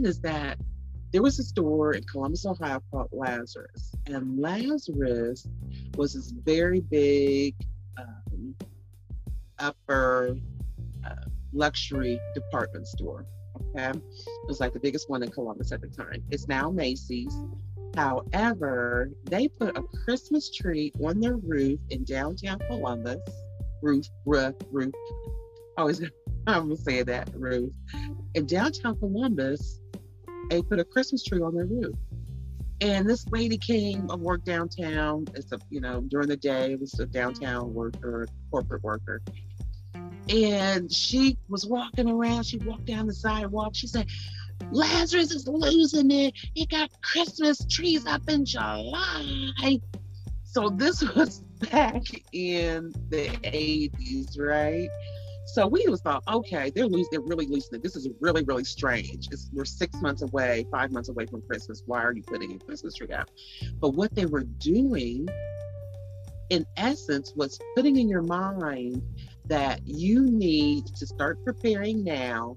saying is that there was a store in Columbus, Ohio called Lazarus, and Lazarus was this very big um, upper uh, luxury department store. Okay, it was like the biggest one in Columbus at the time. It's now Macy's. However, they put a Christmas tree on their roof in downtown Columbus. Roof, roof, roof. Always, I'm gonna say that roof. In downtown Columbus, they put a Christmas tree on their roof. And this lady came and worked downtown. It's a, you know, during the day, it was a downtown worker, corporate worker. And she was walking around. She walked down the sidewalk. She said, Lazarus is losing it. He got Christmas trees up in July. So this was back in the 80s, right? So we was thought, okay, they're losing, they're really losing it. This is really, really strange. It's, we're six months away, five months away from Christmas. Why are you putting a Christmas tree out? But what they were doing, in essence, was putting in your mind that you need to start preparing now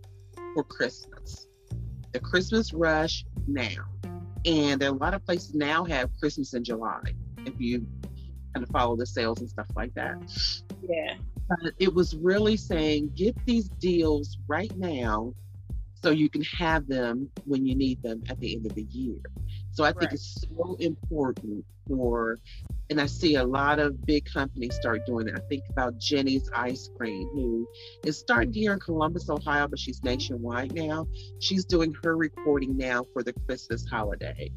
for Christmas. The Christmas rush now. And a lot of places now have Christmas in July, if you kind of follow the sales and stuff like that. Yeah. But it was really saying get these deals right now so you can have them when you need them at the end of the year. So I think Right. it's so important for, and I see a lot of big companies start doing it. I think about Jeni's Ice Cream, who is starting here in Columbus, Ohio, but she's nationwide now. She's doing her recording now for the Christmas holiday.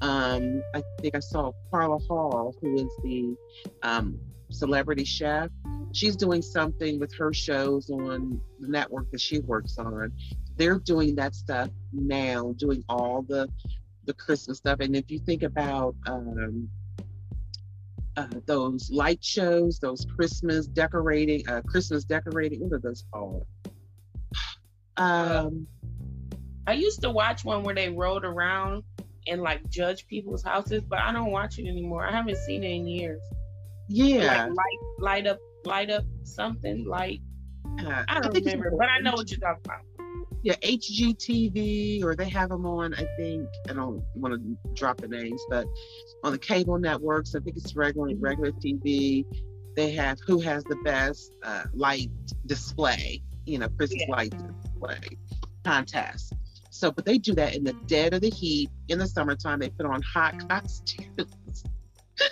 Um, I think I saw Carla Hall, who is the um, celebrity chef. She's doing something with her shows on the network that she works on. They're doing that stuff now, doing all the the Christmas stuff. And if you think about um, uh, those light shows, those Christmas decorating, uh, Christmas decorating, what are those called? Um, I used to watch one where they rode around and like judge people's houses, but I don't watch it anymore. I haven't seen it in years. Yeah, Like light, light up, light up something. Like I don't think it's remember, but I know what you're talking about. yeah, HGTV, or they have them on, I think, I don't want to drop the names, but on the cable networks, I think it's regular, regular TV, they have who has the best uh, light display, you know, Christmas Yeah. light display contest. So, but they do that in the dead of the heat in the summertime. They put on hot costumes.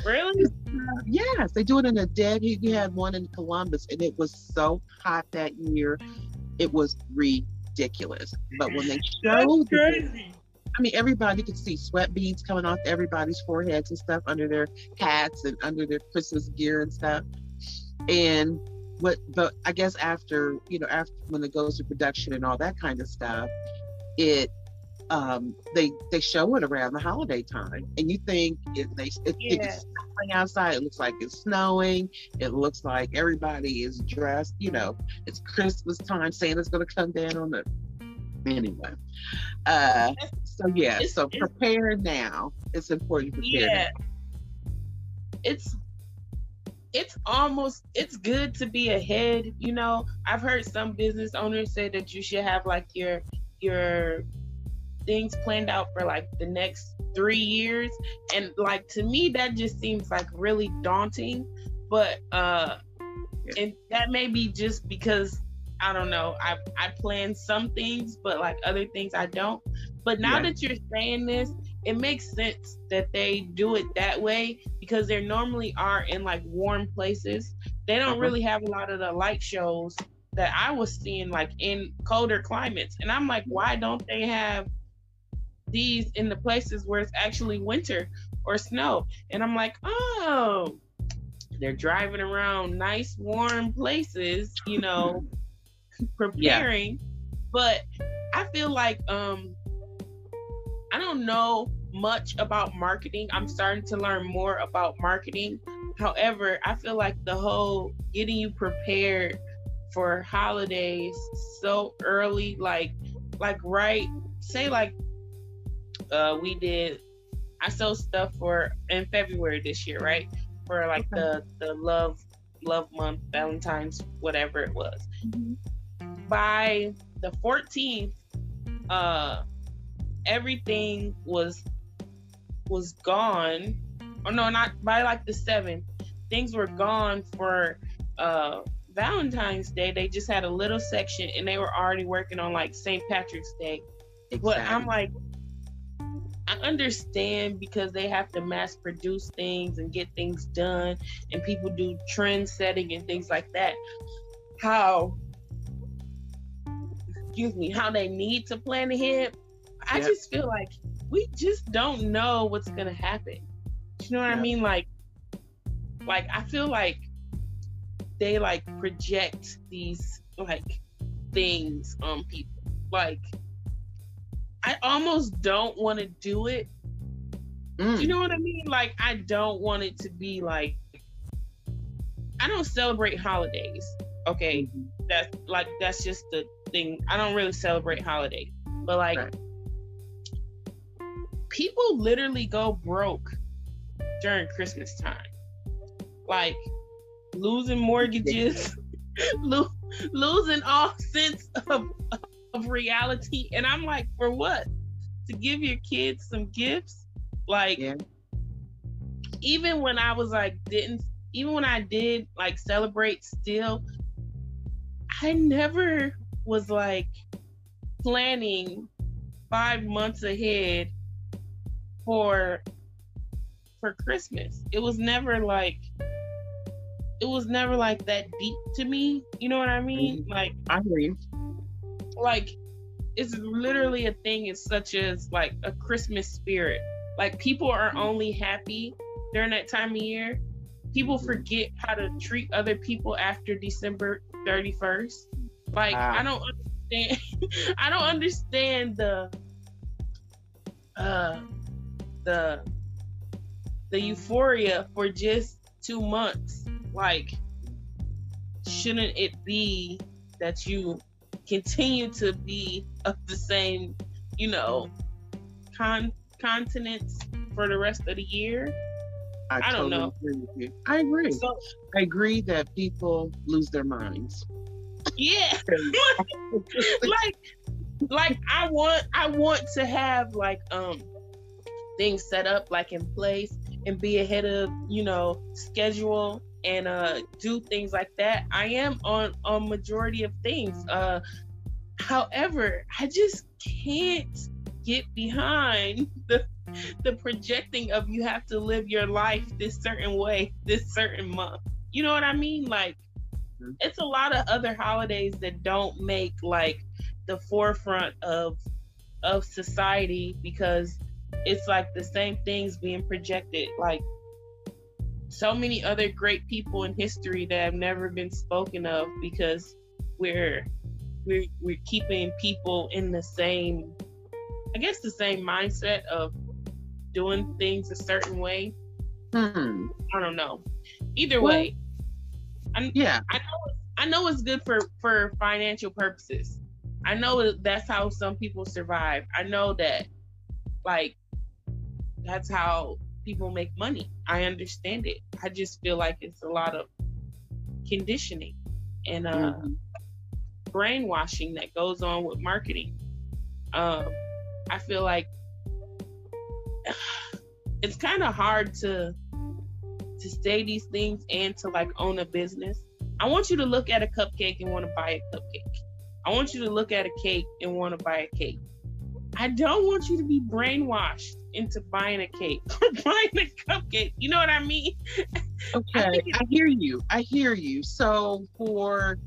Really? yes, they do it in a dead heat. We had one in Columbus, and it was so hot that year, it was ridiculous. But when they showed the I mean, everybody could see sweat beads coming off everybody's foreheads and stuff under their hats and under their Christmas gear and stuff. And what, but I guess after, you know, after when it goes to production and all that kind of stuff, it, um, they they show it around the holiday time, and you think it, they it, Yeah. it's snowing outside. It looks like it's snowing. It looks like everybody is dressed. You know, it's Christmas time. Santa's gonna come down on the anyway. Uh, so yeah, It's- so prepare now. It's important to prepare. Yeah. It's it's almost it's good to be ahead, you know. I've heard some business owners say that you should have like your your things planned out for like the next 3 years and like to me that just seems like really daunting, but uh Yeah. and that may be just because I don't know. I I plan some things, but like other things I don't. But now Yeah. that you're saying this, it makes sense that they do it that way because they normally are in like warm places. They don't Uh-huh. really have a lot of the light shows that I was seeing like in colder climates. And I'm like, why don't they have these in the places where it's actually winter or snow? And I'm like, oh, they're driving around nice warm places, you know, preparing. But I feel like um I don't know much about marketing. I'm starting to learn more about marketing. However, I feel like the whole getting you prepared for holidays so early, like like right, say like uh we did I sold stuff for in February this year, right? For like the the love love month, Valentine's, whatever it was. By the 14th, uh everything was was gone. Or no, not by like the seventh. Things were gone for uh Valentine's Day. They just had a little section and they were already working on like St. Patrick's Day. Exactly. But I'm like, I understand because they have to mass produce things and get things done, and people do trend setting and things like that. How, excuse me, how they need to plan ahead. I yep. just feel like we just don't know what's gonna happen. You know what yep. I mean? Like, like I feel like they like project these like things on people. Like I almost don't want to do it. Mm. You know what I mean? Like I don't want it to be like I don't celebrate holidays. Okay. Mm-hmm. That's like that's just the thing. I don't really celebrate holidays. But like right. people literally go broke during Christmas time. Like losing mortgages, lo- losing all sense of of reality. And I'm like, for what? To give your kids some gifts? Like, yeah. even when I was like, didn't, even when I did like celebrate still, I never was like planning five months ahead for for Christmas. It was never like it was never like that deep to me. You know what I mean? Mm-hmm. Like I hear you like it's literally a thing as such as like a Christmas spirit. Like people are only happy during that time of year. People forget how to treat other people after December 31st. Like wow. I don't understand I don't understand the uh the the euphoria for just 2 months. Like shouldn't it be that you continue to be of the same, you know, con- continents for the rest of the year. I, I don't know. Agree I agree. So, I agree that people lose their minds. Yeah. like like I want I want to have like um things set up like in place and be ahead of, you know, schedule and uh, do things like that. I am on on majority of things. Uh, however, I just can't get behind the the projecting of you have to live your life this certain way this certain month. You know what I mean? Like mm-hmm. it's a lot of other holidays that don't make like the forefront of of society because it's like the same things being projected like so many other great people in history that have never been spoken of because we're we're we're keeping people in the same I guess the same mindset of doing things a certain way. Hmm. I don't know. Either well, way, I, yeah, I know I know it's good for for financial purposes. I know that's how some people survive. I know that, like, that's how people make money. I understand it. I just feel like it's a lot of conditioning and uh, mm-hmm. brainwashing that goes on with marketing. Um, I feel like it's kind of hard to to say these things and to like own a business. I want you to look at a cupcake and want to buy a cupcake. I want you to look at a cake and want to buy a cake. I don't want you to be brainwashed into buying a cake or buying a cupcake. You know what I mean? Okay, I, I hear you. I hear you. So for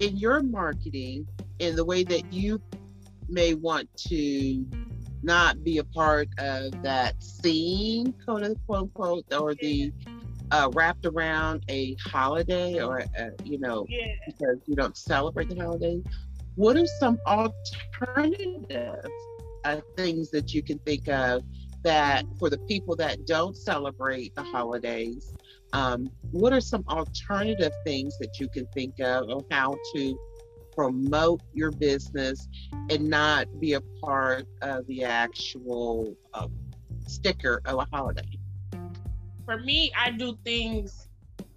in your marketing in the way that you may want to not be a part of that scene, quote unquote, or the uh, wrapped around a holiday or a, you know yeah. because you don't celebrate the holiday. What are some alternatives uh, things that you can think of that for the people that don't celebrate the holidays, um, what are some alternative things that you can think of on how to promote your business and not be a part of the actual uh, sticker of a holiday? For me, I do things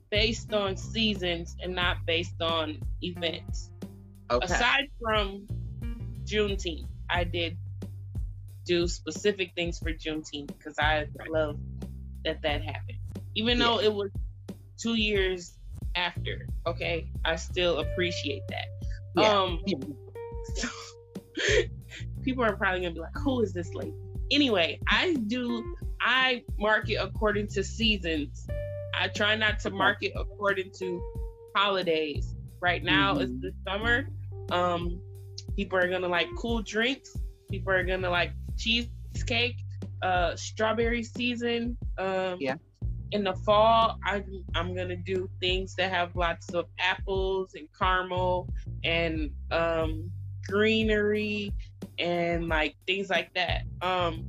based on seasons and not based on events. Okay. Aside from Juneteenth, I did do specific things for Juneteenth because I love that that happened. Even though it was two years after, okay, I still appreciate that. Yeah. Um, so, people are probably gonna be like, "Who is this lady?" Anyway, I do. I market according to seasons. I try not to market according to holidays. Right now, it's Mhm. the summer. Um, people are gonna like cool drinks. People are gonna like cheesecake. Uh, strawberry season. Um, Yeah. In the fall, I, I'm gonna do things that have lots of apples and caramel and um, greenery and like things like that. Um,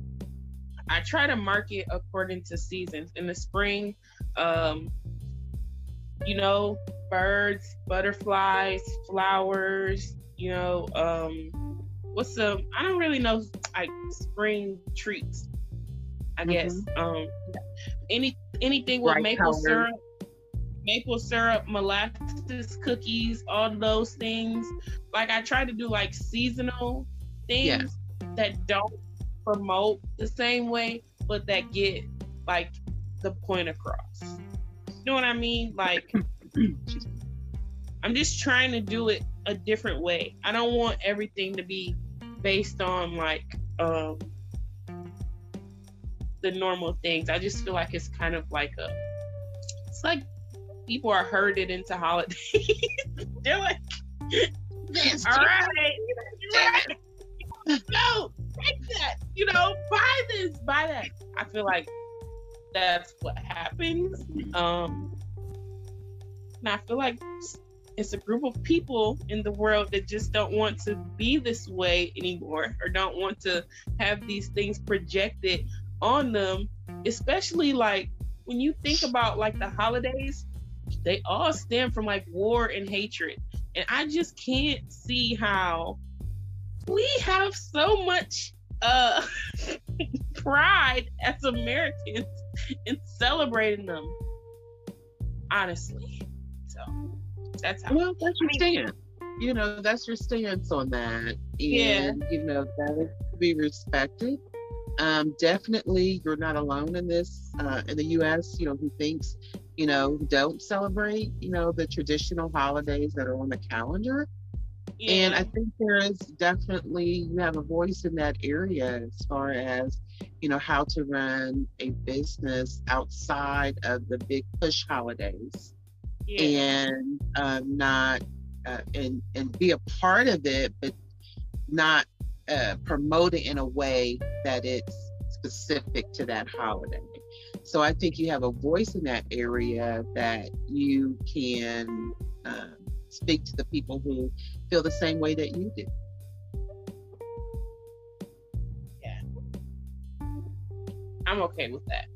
I try to market according to seasons. In the spring, um, you know, birds, butterflies, flowers, you know, um, what's the, I don't really know, like spring treats, I guess. Um, any anything with Bright maple syrup, maple syrup, molasses, cookies, all those things. Like I try to do like seasonal things Yeah. that don't promote the same way, but that get like the point across. You know what I mean? Like I'm just trying to do it a different way. I don't want everything to be based on like um the normal things. I just feel like it's kind of like a it's like people are herded into holidays. They're like, all right, no, take that. You know, buy this, buy that. I feel like that's what happens. Um, and I feel like it's a group of people in the world that just don't want to be this way anymore or don't want to have these things projected on them especially like when you think about like the holidays they all stem from like war and hatred. And i just can't see how we have so much uh pride as americans in celebrating them honestly. So that's how Well, that's your stance. You know, that's your stance on that. And, Yeah. you know, that is to be respected. Um, definitely, you're not alone in this uh, in the U.S. You know, who thinks, you know, don't celebrate, you know, the traditional holidays that are on the calendar. And I think there is definitely you have a voice in that area as far as you know how to run a business outside of the big push holidays yeah. and um, not uh, and and be a part of it, but not uh, promote it in a way that it's specific to that holiday. So I think you have a voice in that area that you can um, speak to the people who feel the same way that you do. Yeah, I'm okay with that.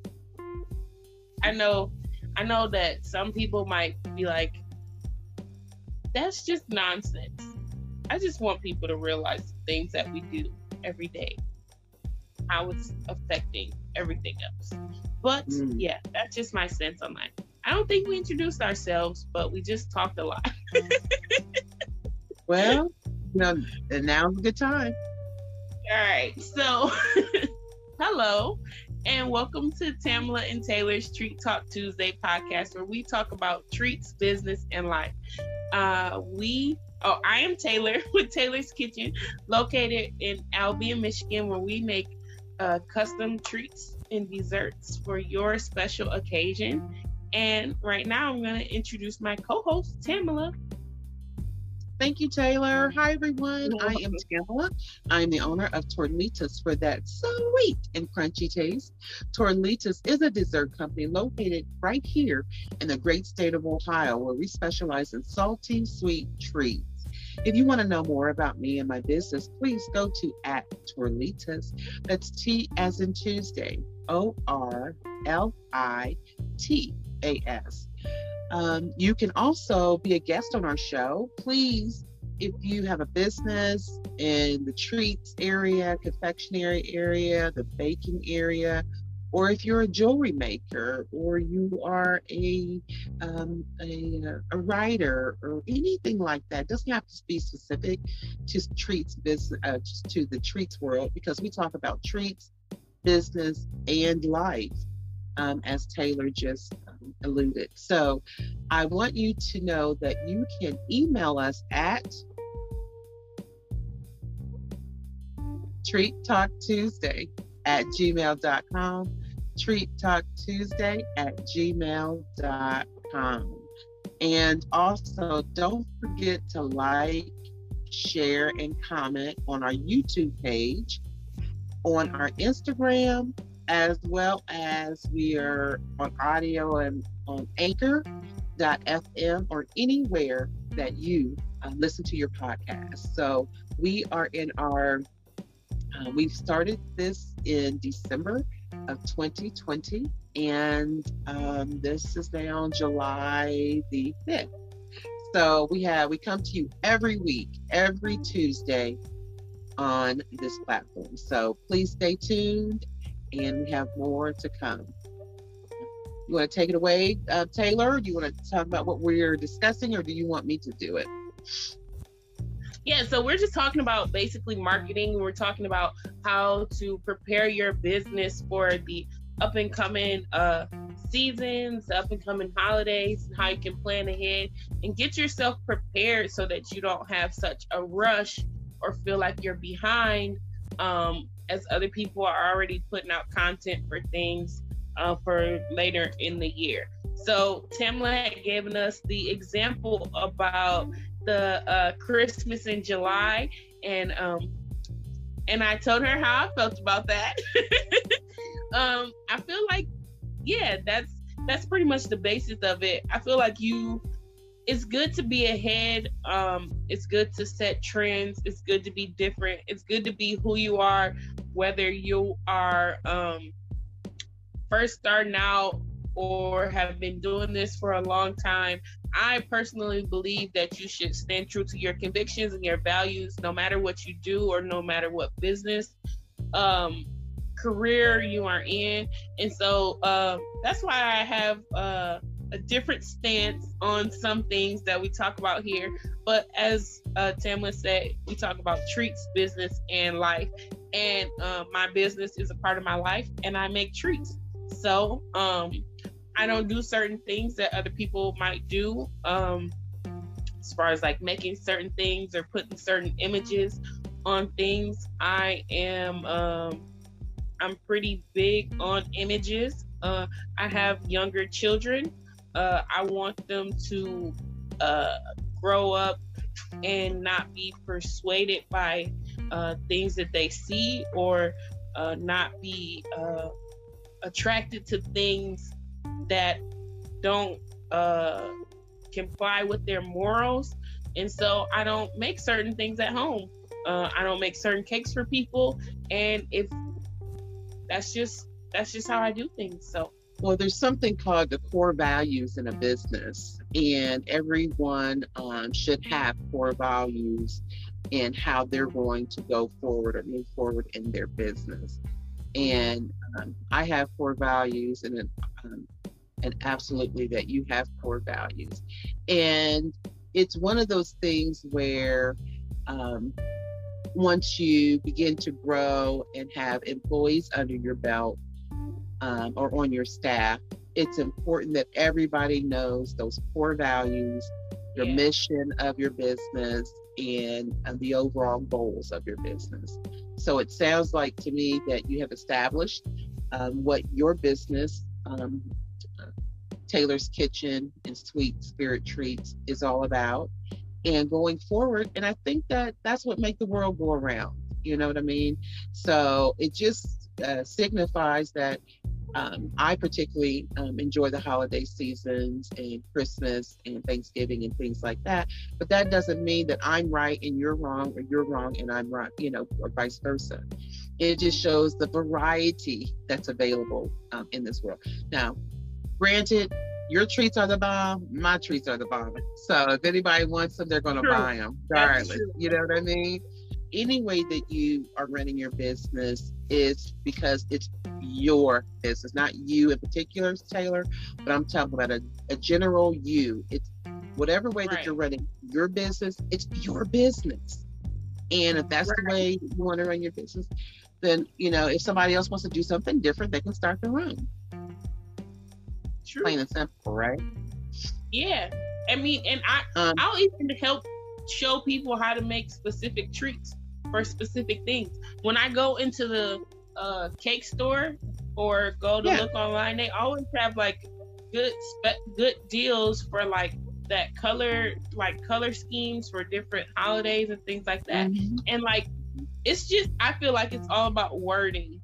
I know I know that some people might be like that's just nonsense. I just want people to realize the things that we do every day, how it's affecting everything else. But Mm. yeah, that's just my sense on that. I don't think we introduced ourselves, but we just talked a lot. Well, you know, and now's a good time. All right. So, hello and welcome to Tamela and Taylor's Treat Talk Tuesday podcast, where we talk about treats, business, and life. Uh, we, oh, I am Taylor with Taylor's Kitchen, located in Albion, Michigan, where we make uh, custom treats and desserts for your special occasion. And right now, I'm going to introduce my co host, Tamela. Thank you, Taylor. Hi, everyone. I am Tamela. I'm the owner of Torlitas for that sweet and crunchy taste. Torlitas is a dessert company located right here in the great state of Ohio, where we specialize in salty, sweet treats. If you want to know more about me and my business, please go to at Torlitas. That's T as in Tuesday, O R L I T A S. Um, you can also be a guest on our show. Please, if you have a business in the treats area, confectionery area, the baking area, or if you're a jewelry maker, or you are a um, a, a writer, or anything like that. It doesn't have to be specific to treats business uh, to the treats world because we talk about treats, business, and life, um, as Taylor just alluded. So, I want you to know that you can email us at Treat Talk Tuesday at gmail.com. Treat Talk Tuesday at gmail.com. And also, don't forget to like, share, and comment on our YouTube page, on our Instagram, as well as we are on audio and on anchor.fm or anywhere that you uh, listen to your podcast. So we are in our uh, we started this in December of 2020, and um, this is now July the 5th. So we have we come to you every week, every Tuesday on this platform. So please stay tuned, and we have more to come. You want to take it away, uh, Taylor? Do you want to talk about what we're discussing, or do you want me to do it? yeah, so we're just talking about basically marketing. We're talking about how to prepare your business for the up and coming uh, seasons, up and coming holidays, and how you can plan ahead and get yourself prepared so that you don't have such a rush or feel like you're behind um, as other people are already putting out content for things uh, for later in the year. So Tamela had given us the example about the uh, Christmas in July, and um, and I told her how I felt about that. um, I feel like, yeah, that's that's pretty much the basis of it. I feel like you, it's good to be ahead. Um, it's good to set trends. It's good to be different. It's good to be who you are, whether you are um, first starting out or have been doing this for a long time, I personally believe that you should stand true to your convictions and your values, no matter what you do or no matter what business um, career you are in. And so uh, that's why I have uh, a different stance on some things that we talk about here. But as uh, Tamela said, we talk about treats, business, and life. And uh, my business is a part of my life, and I make treats. So, um, I don't do certain things that other people might do. Um, as far as like making certain things or putting certain images on things, I am um, I'm pretty big on images. Uh, I have younger children. Uh, I want them to uh, grow up and not be persuaded by uh, things that they see or uh, not be uh, attracted to things that don't uh, comply with their morals. And so I don't make certain things at home. I don't make certain cakes for people. And if that's just that's just how I do things. So well, there's something called the core values in a business, and everyone um, should have core values in how they're going to go forward or move forward in their business. And um, I have core values, and um, and absolutely that you have core values. And it's one of those things where um, once you begin to grow and have employees under your belt um, or on your staff, it's important that everybody knows those core values, your yeah. mission of your business, and, and the overall goals of your business. So it sounds like to me that you have established um, what your business um, Taylor's Kitchen and Sweet Spirit Treats is all about and going forward. And I think that that's what make the world go around. You know what I mean? So it just uh, signifies that um, I particularly um, enjoy the holiday seasons and Christmas and Thanksgiving and things like that. But that doesn't mean that I'm right and you're wrong, or you're wrong and I'm right, you know, or vice versa. It just shows the variety that's available um, in this world. Now, Granted, your treats are the bomb, my treats are the bomb. So if anybody wants them, they're going to buy them, regardless. You know what I mean? Any way that you are running your business is because it's your business, not you in particular, Taylor, but I'm talking about a, a general you. It's whatever way right. that you're running your business, it's your business. And if that's right. the way you want to run your business, then you know if somebody else wants to do something different, they can start their own. True. Plain and simple, right? Yeah, I mean, and I um, I'll even help show people how to make specific treats for specific things. When I go into the uh, cake store or go to yeah. look online, they always have like good spe- good deals for like that color like color schemes for different holidays and things like that. Mm-hmm. And like it's just I feel like it's all about wording.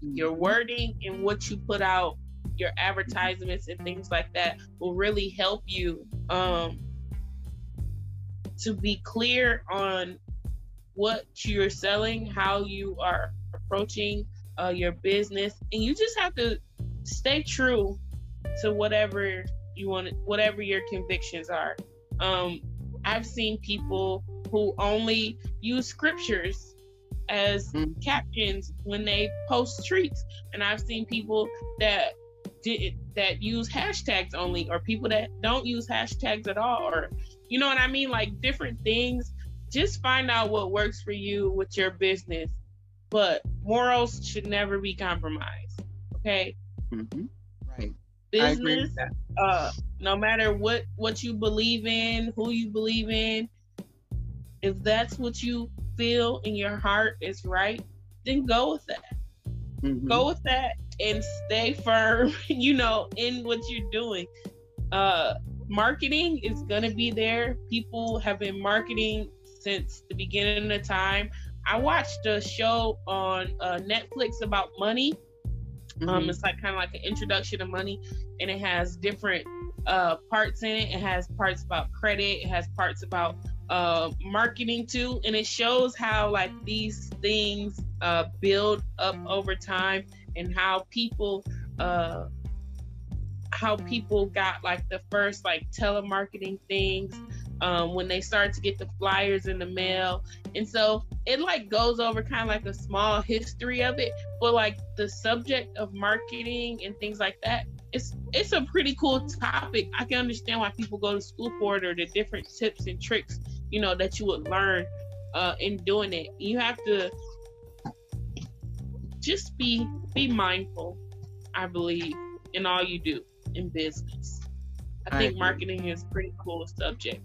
Your mm-hmm. wording and what you put out, your advertisements and things like that will really help you um to be clear on what you're selling, how you are approaching uh, your business, and you just have to stay true to whatever you want, whatever your convictions are. Um, I've seen people who only use scriptures as mm-hmm. captions when they post treats, and I've seen people that did that use hashtags only, or people that don't use hashtags at all, or you know what I mean, like different things just find out what works for you with your business. But morals should never be compromised. Okay. Mm-hmm. Right. Business. Uh, no matter what what you believe in, who you believe in, if that's what you feel in your heart is right, then go with that. Mm-hmm. Go with that and stay firm. You know, in what you're doing. Uh, marketing is gonna be there. People have been marketing since the beginning of time. I watched a show on uh, Netflix about money. Um, mm-hmm. Um, it's like kind of like an introduction to money, and it has different uh, parts in it. It has parts about credit. It has parts about uh, marketing too, and it shows how like these things uh, build up over time and how people uh, how people got like the first like telemarketing things um, when they start to get the flyers in the mail. And so it like goes over kind of like a small history of it, but like the subject of marketing and things like that, it's it's a pretty cool topic. I can understand why people go to school for it or the different tips and tricks, you know, that you would learn uh, in doing it. You have to just be be mindful, I believe, in all you do in business. I, I think agree. marketing is a pretty cool subject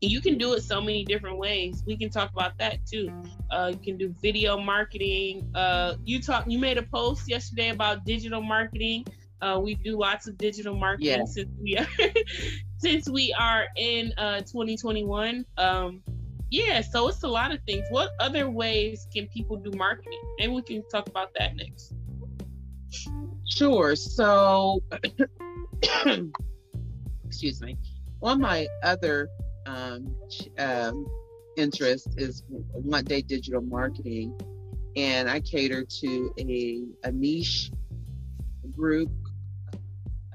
you can do it so many different ways. We can talk about that too. Uh, you can do video marketing. Uh, you talk. You made a post yesterday about digital marketing. Uh, we do lots of digital marketing yeah. since we are since we are in uh, 2021. Um, yeah, so it's a lot of things. What other ways can people do marketing? And we can talk about that next. Sure. So, excuse me. On my other um, um, interest is one day digital marketing, and I cater to a, a niche group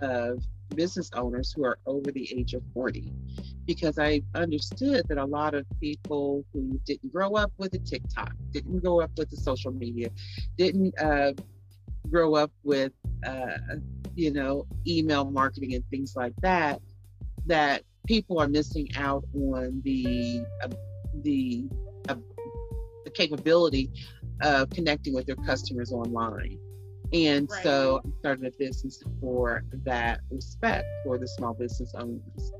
of business owners who are over the age of 40 because I understood that a lot of people who didn't grow up with a TikTok, didn't grow up with the social media, didn't uh, grow up with, uh, you know, email marketing and things like that, that people are missing out on the uh, the uh, the capability of connecting with their customers online. And right. so I started a business for that respect for the small business owners.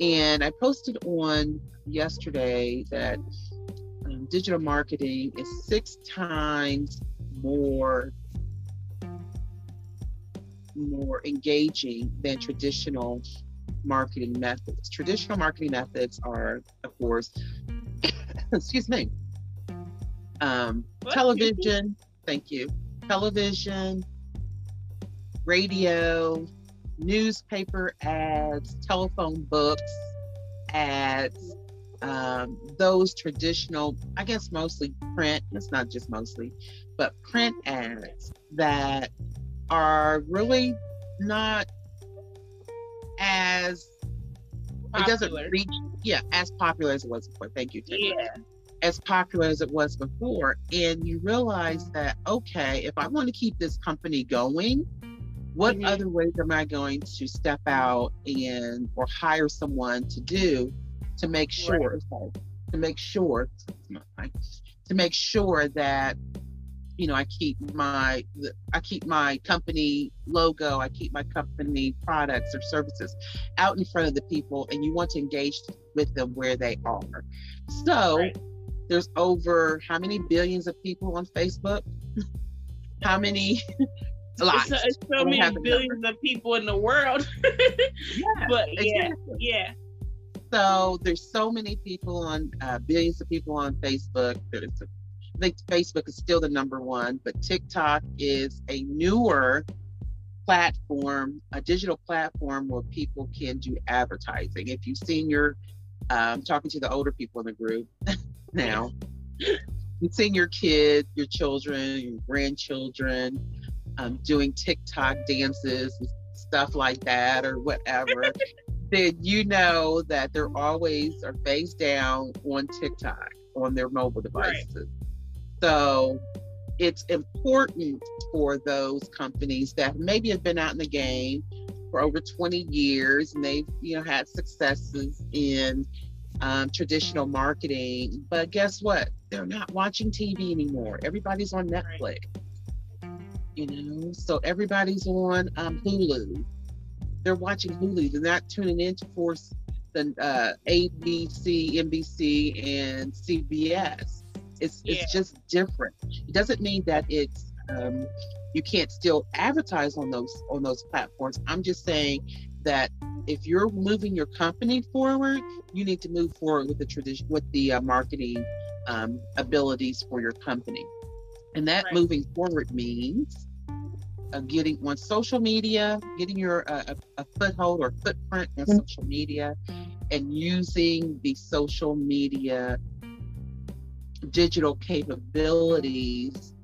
And I posted on yesterday that um, digital marketing is six times more more engaging than traditional marketing methods. Traditional marketing methods are, of course, excuse me, um, television, thank you, television, radio, newspaper ads, telephone books, ads, um, those traditional, I guess mostly print, it's not just mostly, but print ads that are really not as popular. it doesn't reach yeah as popular as it was before. Thank you. Taylor. Yeah. as popular as it was before. And you realize that, okay, if I want to keep this company going, what mm-hmm. other ways am I going to step out and or hire someone to do to make sure right. to make sure to make sure that you know I keep my I keep my company logo, I keep my company products or services out in front of the people and you want to engage with them where they are. So right. there's over how many billions of people on Facebook? how many Lots. It's, it's so many billions of people in the world. yeah, but yeah, exactly. yeah. So there's so many people on uh, billions of people on Facebook. There's think Facebook is still the number one, but TikTok is a newer platform, a digital platform where people can do advertising. If you've seen your, um, talking to the older people in the group now, you've seen your kids, your children, your grandchildren um, doing TikTok dances and stuff like that or whatever. then you know that they're always are face down on TikTok on their mobile devices. Right. So it's important for those companies that maybe have been out in the game for over 20 years and they've you know had successes in um, traditional marketing but guess what? They're not watching tv anymore. Everybody's on netflix. You know so everybody's on um, hulu. They're watching hulu. They're not tuning in to force the uh, abc nbc and cbs it's yeah. it's just different. It doesn't mean that it's um, you can't still advertise on those on those platforms. I'm just saying that if you're moving your company forward, you need to move forward with the tradition with the uh, marketing um, abilities for your company, and that right. moving forward means uh, getting on social media, getting your uh, a, a, foothold or footprint in mm-hmm. social media, and using the social media digital capabilities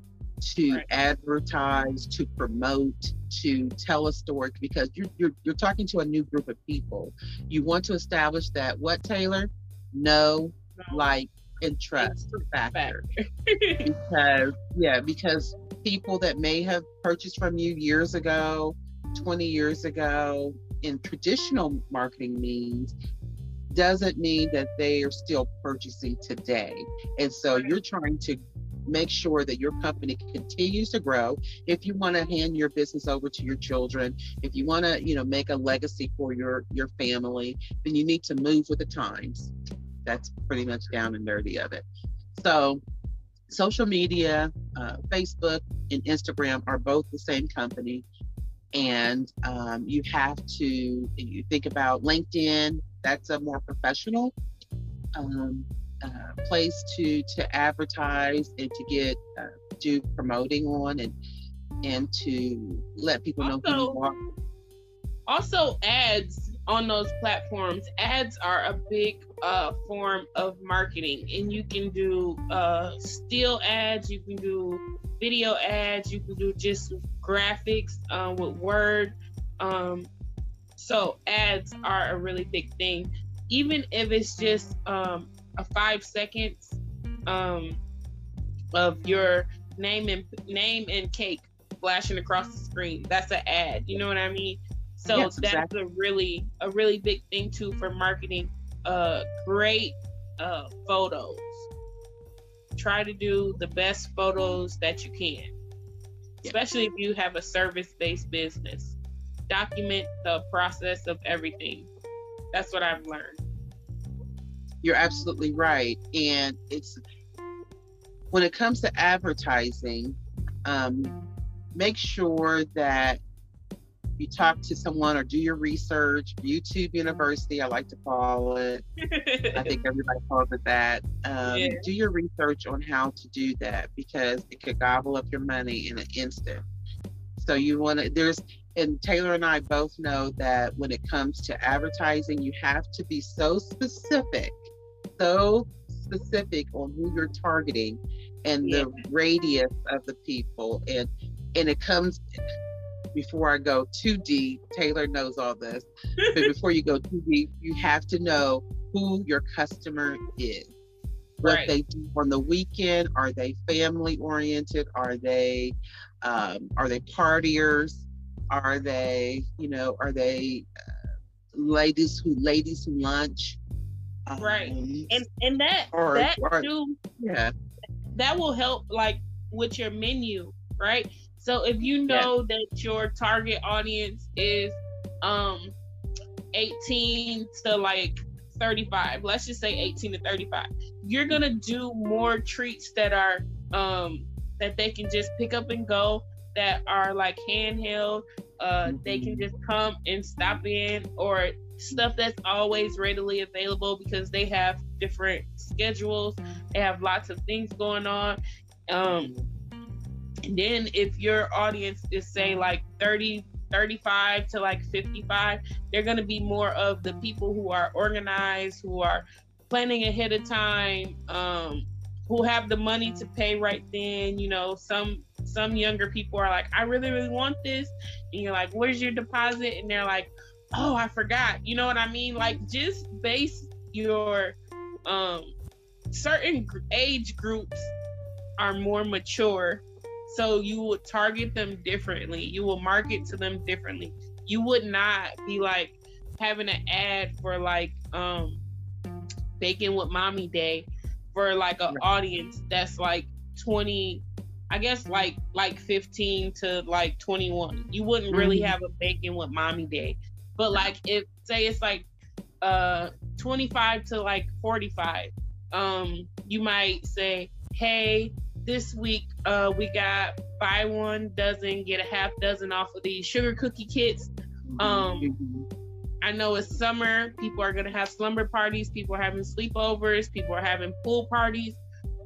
to right. advertise, to promote, to tell a story because you're, you're you're talking to a new group of people. You want to establish that what Taylor, know, no. like, and trust factor. because yeah, because people that may have purchased from you years ago, 20 years ago, in traditional marketing means doesn't mean that they are still purchasing today. And so you're trying to make sure that your company continues to grow. If you want to hand your business over to your children, if you want to, you know, make a legacy for your your family, then you need to move with the times. That's pretty much down and dirty of it. So social media, uh, Facebook and Instagram are both the same company. And um, you have to, you think about LinkedIn, that's a more professional um, uh, place to to advertise and to get uh, do promoting on and and to let people also, know who you are. Also, ads on those platforms. Ads are a big uh, form of marketing, and you can do uh, still ads. You can do video ads. You can do just graphics uh, with Word. Um, so ads are a really big thing, even if it's just um, a five seconds um, of your name and name and cake flashing across the screen. That's an ad. You know what I mean? So yes, that's exactly. a really a really big thing too for marketing. Uh, great uh, photos. Try to do the best photos that you can, especially if you have a service based business document the process of everything. That's what I've learned. You're absolutely right. And it's when it comes to advertising, um, make sure that you talk to someone or do your research. YouTube University, I like to call it. I think everybody calls it that. Um, yeah. Do your research on how to do that because it could gobble up your money in an instant. So you want to, there's, and Taylor and I both know that when it comes to advertising, you have to be so specific, so specific on who you're targeting and yeah. the radius of the people. And and it comes before I go too deep, Taylor knows all this. but before you go too deep, you have to know who your customer is. what Right. they do on the weekend. Are they family oriented? Are they um, are they partiers? Are they you know are they uh, ladies who ladies who lunch? Right. Um, And and that Or- that or- too yeah, that will help like with your menu, right? So if you know that your target audience is um 18 to like 35, let's just say 18 to 35, you're gonna do more treats that are um that they can just pick up and go that are like handheld. Uh they can just come and stop in or stuff that's always readily available because they have different schedules they have lots of things going on um and then if your audience is say like 30 35 to like 55 they're going to be more of the people who are organized who are planning ahead of time um who have the money to pay right then you know some some younger people are like i really really want this and you're like where's your deposit? And they're like oh i forgot. You know what i mean? Like just base your um certain age groups are more mature so you will target them differently. You will market to them differently. You would not be like having an ad for like um baking with mommy day for like an audience that's like 20 i guess like like 15 to like 21 you wouldn't really Mhm. have a baking with mommy day but like if say it's like uh 25 to like 45 um you might say hey this week uh we got buy one dozen get a half dozen off of these sugar cookie kits um. I know it's summer. People are gonna have slumber parties. People are having sleepovers. People are having pool parties.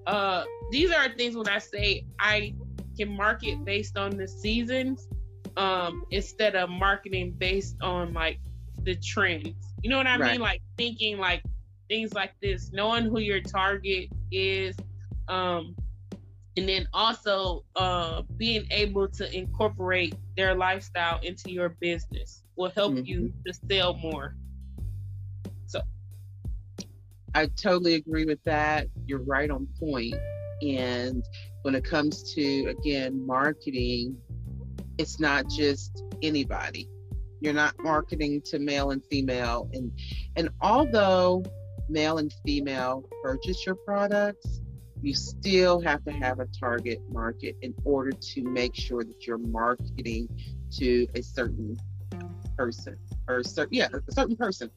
Uh, these are things when I say I can market based on the seasons, um, instead of marketing based on like the trends. You know what I Right. mean? Like thinking like things like this, knowing who your target is, um, and then also uh, being able to incorporate their lifestyle into your business will help you to sell more. I totally agree with that. You're right on point. And when it comes to, again, marketing, it's not just anybody. You're not marketing to male and female. And and although male and female purchase your products, you still have to have a target market in order to make sure that you're marketing to a certain person or a certain yeah, a certain person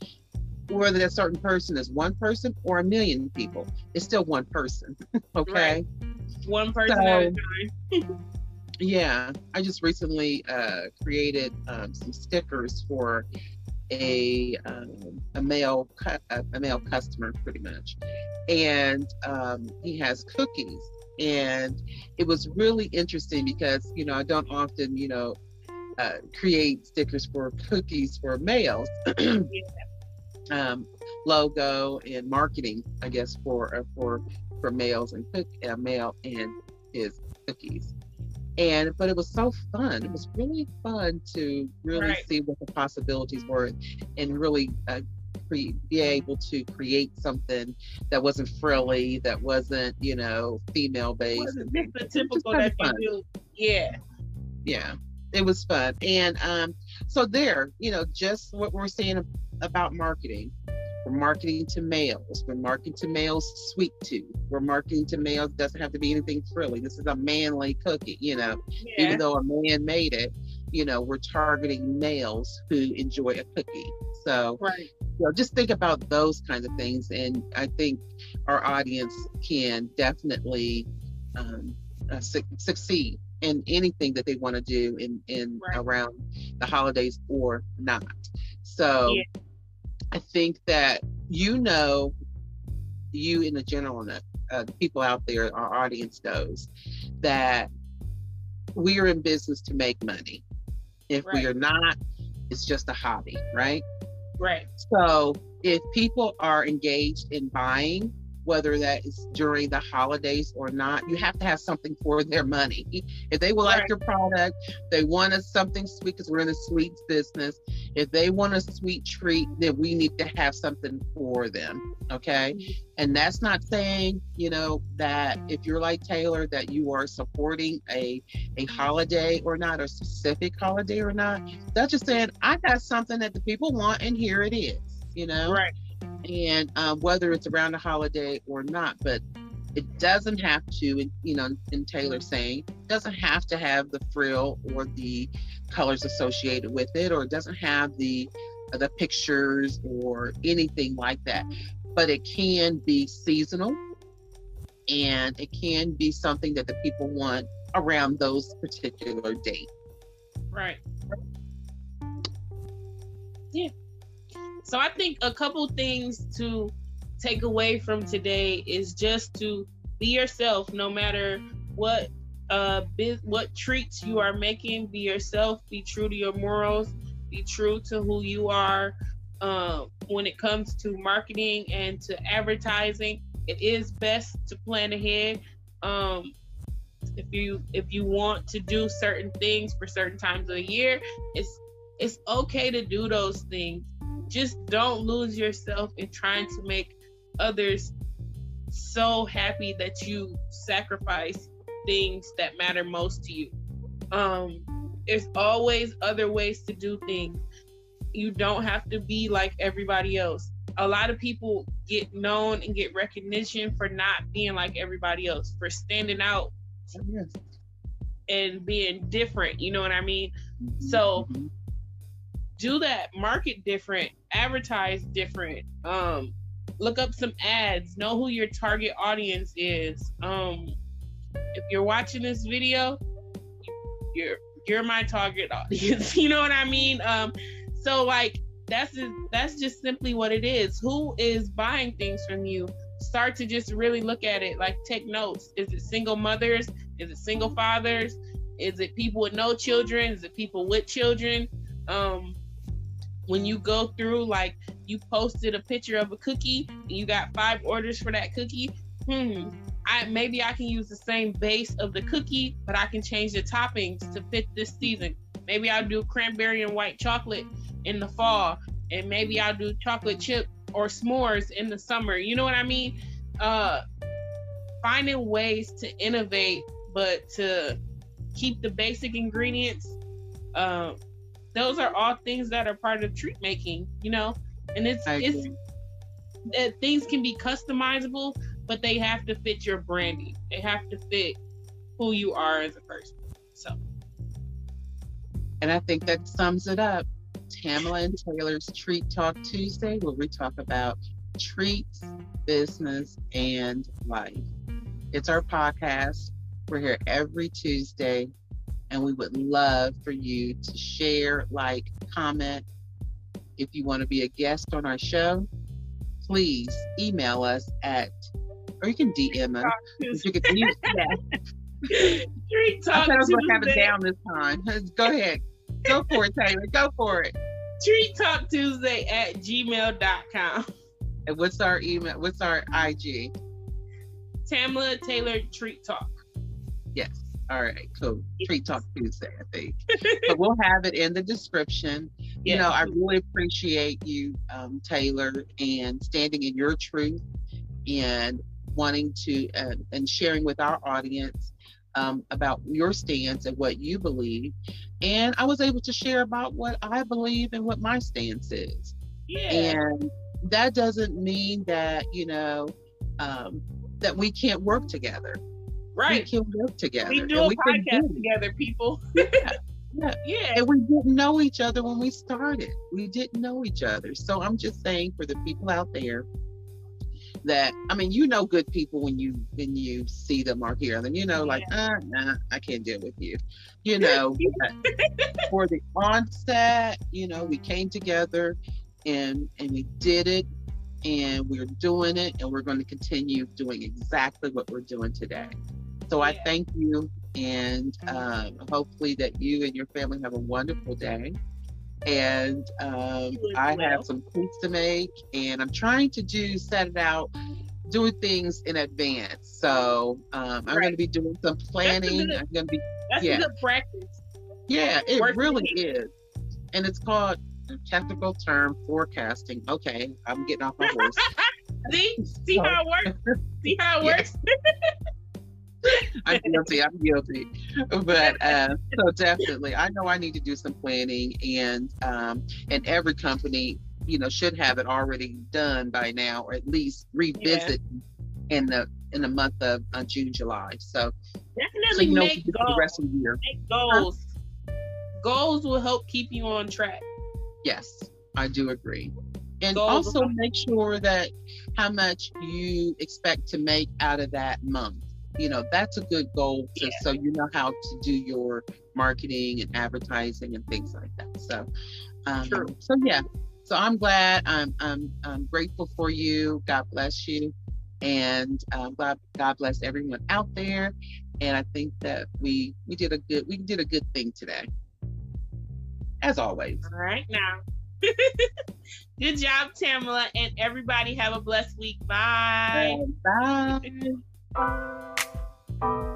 whether that certain person is one person or a million people, it's still one person. okay. Right. One person at a time. Yeah. I just recently uh, created um, some stickers for a um, a male cu- a, a male customer, pretty much, and um, he has cookies, and it was really interesting because you know I don't often you know uh, create stickers for cookies for males. um, logo and marketing, I guess, for uh, for for males and cook uh, male and his cookies. And but it was so fun. It was really fun to really Right. see what the possibilities were and really uh, cre- be able to create something that wasn't frilly, that wasn't you know female based. Wasn't the typical that you do. Yeah. yeah it was fun and um so there you know just what we're saying ab- about marketing we're marketing to males we're marketing to males sweet tooth we're marketing to males doesn't have to be anything frilly this is a manly cookie you know Yeah. even though a man made it you know we're targeting males who enjoy a cookie so right. you know, just think about those kinds of things and i think our audience can definitely um, uh, su- succeed in anything that they want to do in in Right. around the holidays or not so Yeah. I think that you know you in the general uh, people out there our audience knows that we are in business to make money. If we are not it's just a hobby right? Right. so if people are engaged in buying whether that is during the holidays or not. You have to have something for their money. If they will like your product, they want us something sweet because we're in the sweets business. If they want a sweet treat, then we need to have something for them. Okay. And that's not saying, you know, that if you're like Taylor, that you are supporting a a holiday or not, a specific holiday or not. That's just saying I got something that the people want and here it is, you know? Right and um, whether it's around a holiday or not. But it doesn't have to, you know, in Taylor saying, doesn't have to have the frill or the colors associated with it, or it doesn't have the the pictures or anything like that. But it can be seasonal, and it can be something that the people want around those particular dates. Right. Yeah. So I think a couple things to take away from today is just to be yourself no matter what uh what treats you are making. Be yourself be true to your morals be true to who you are. Uh, when it comes to marketing and to advertising it is best to plan ahead. Um, if you if you want to do certain things for certain times of the year it's it's okay to do those things just don't lose yourself in trying to make others so happy that you sacrifice things that matter most to you. Um, there's always other ways to do things. You don't have to be like everybody else. A lot of people get known and get recognition for not being like everybody else, for standing out yes. and being different. You know what I mean? Mm-hmm. So mm-hmm do that market different advertise different um look up some ads know who your target audience is. Um if you're watching this video you're you're my target audience you know what i mean? Um so like that's just, that's just simply what it is. Who is buying things from you? Start to just really look at it like take notes. Is it single mothers? Is it single fathers? Is it people with no children? Is it people with children? Um when you go through like you posted a picture of a cookie and you got five orders for that cookie hmm I maybe I can use the same base of the cookie, but I can change the toppings to fit this season. Maybe I'll do cranberry and white chocolate in the fall, and maybe I'll do chocolate chip or s'mores in the summer. You know what I mean? Uh, finding ways to innovate, but to keep the basic ingredients. Uh, those are all things that are part of treat making, you know, and it's it's that things can be customizable, but they have to fit your branding. They have to fit who you are as a person. So, and I think that sums it up. Tamela and Taylor's Treat Talk Tuesday, where we talk about treats, business, and life. It's our podcast. We're here every Tuesday and we would love for you to share, like, comment. If you want to be a guest on our show, please email us at, or you can DM us. You can, you, yeah. Treat Talk I was going to have it down this time. Go ahead. Go for it, Taylor. Go for it. Treat Talk Tuesday at gmail.com. And what's our email? What's our IG? Tamela Taylor Treat Talk. Yes. All right, cool. Treat Talk Tuesday, I think. but we'll have it in the description. You know, I really appreciate you, um, Taylor, and standing in your truth and wanting to uh, and sharing with our audience um, about your stance and what you believe. And I was able to share about what I believe and what my stance is. Yeah. And that doesn't mean that, you know, um, that we can't work together. Right. We can work together. We do a we podcast together, people. yeah. Yeah. yeah. And we didn't know each other when we started. We didn't know each other. So I'm just saying for the people out there that I mean, you know good people when you when you see them or hear them. You know, like, yeah. uh, nah, I can't deal with you. You know, for the onset, you know, we came together and and we did it and we're doing it and we're going to continue doing exactly what we're doing today. So I thank you, and um, hopefully that you and your family have a wonderful day. And um, I have some cakes to make, and I'm trying to do set it out doing things in advance. So um, I'm Right. going to be doing some planning. good- I'm going to be That's Yeah. a good practice. yeah, it really is, and it's called a technical term forecasting. Okay, I'm getting off my horse. See, see how it works. See how it works. I'm guilty. I'm guilty. But uh, so definitely, I know I need to do some planning, and um, and every company, you know, should have it already done by now, or at least revisit in the in the month of uh, June, July. So, so Definitely you know, make for the goals. rest of the year. Make goals. Goals will help keep you on track. Yes, I do agree. And Goals also make sure that how much you expect to make out of that month. You know, that's a good goal to, Yeah. so you know how to do your marketing and advertising and things like that. So, um, True. so yeah. So I'm glad. I'm I'm I'm grateful for you. God bless you, and um, God God bless everyone out there. And I think that we we did a good we did a good thing today, as always. All right now. Good job, Tamela, and everybody have a blessed week. Bye. Bye. thank you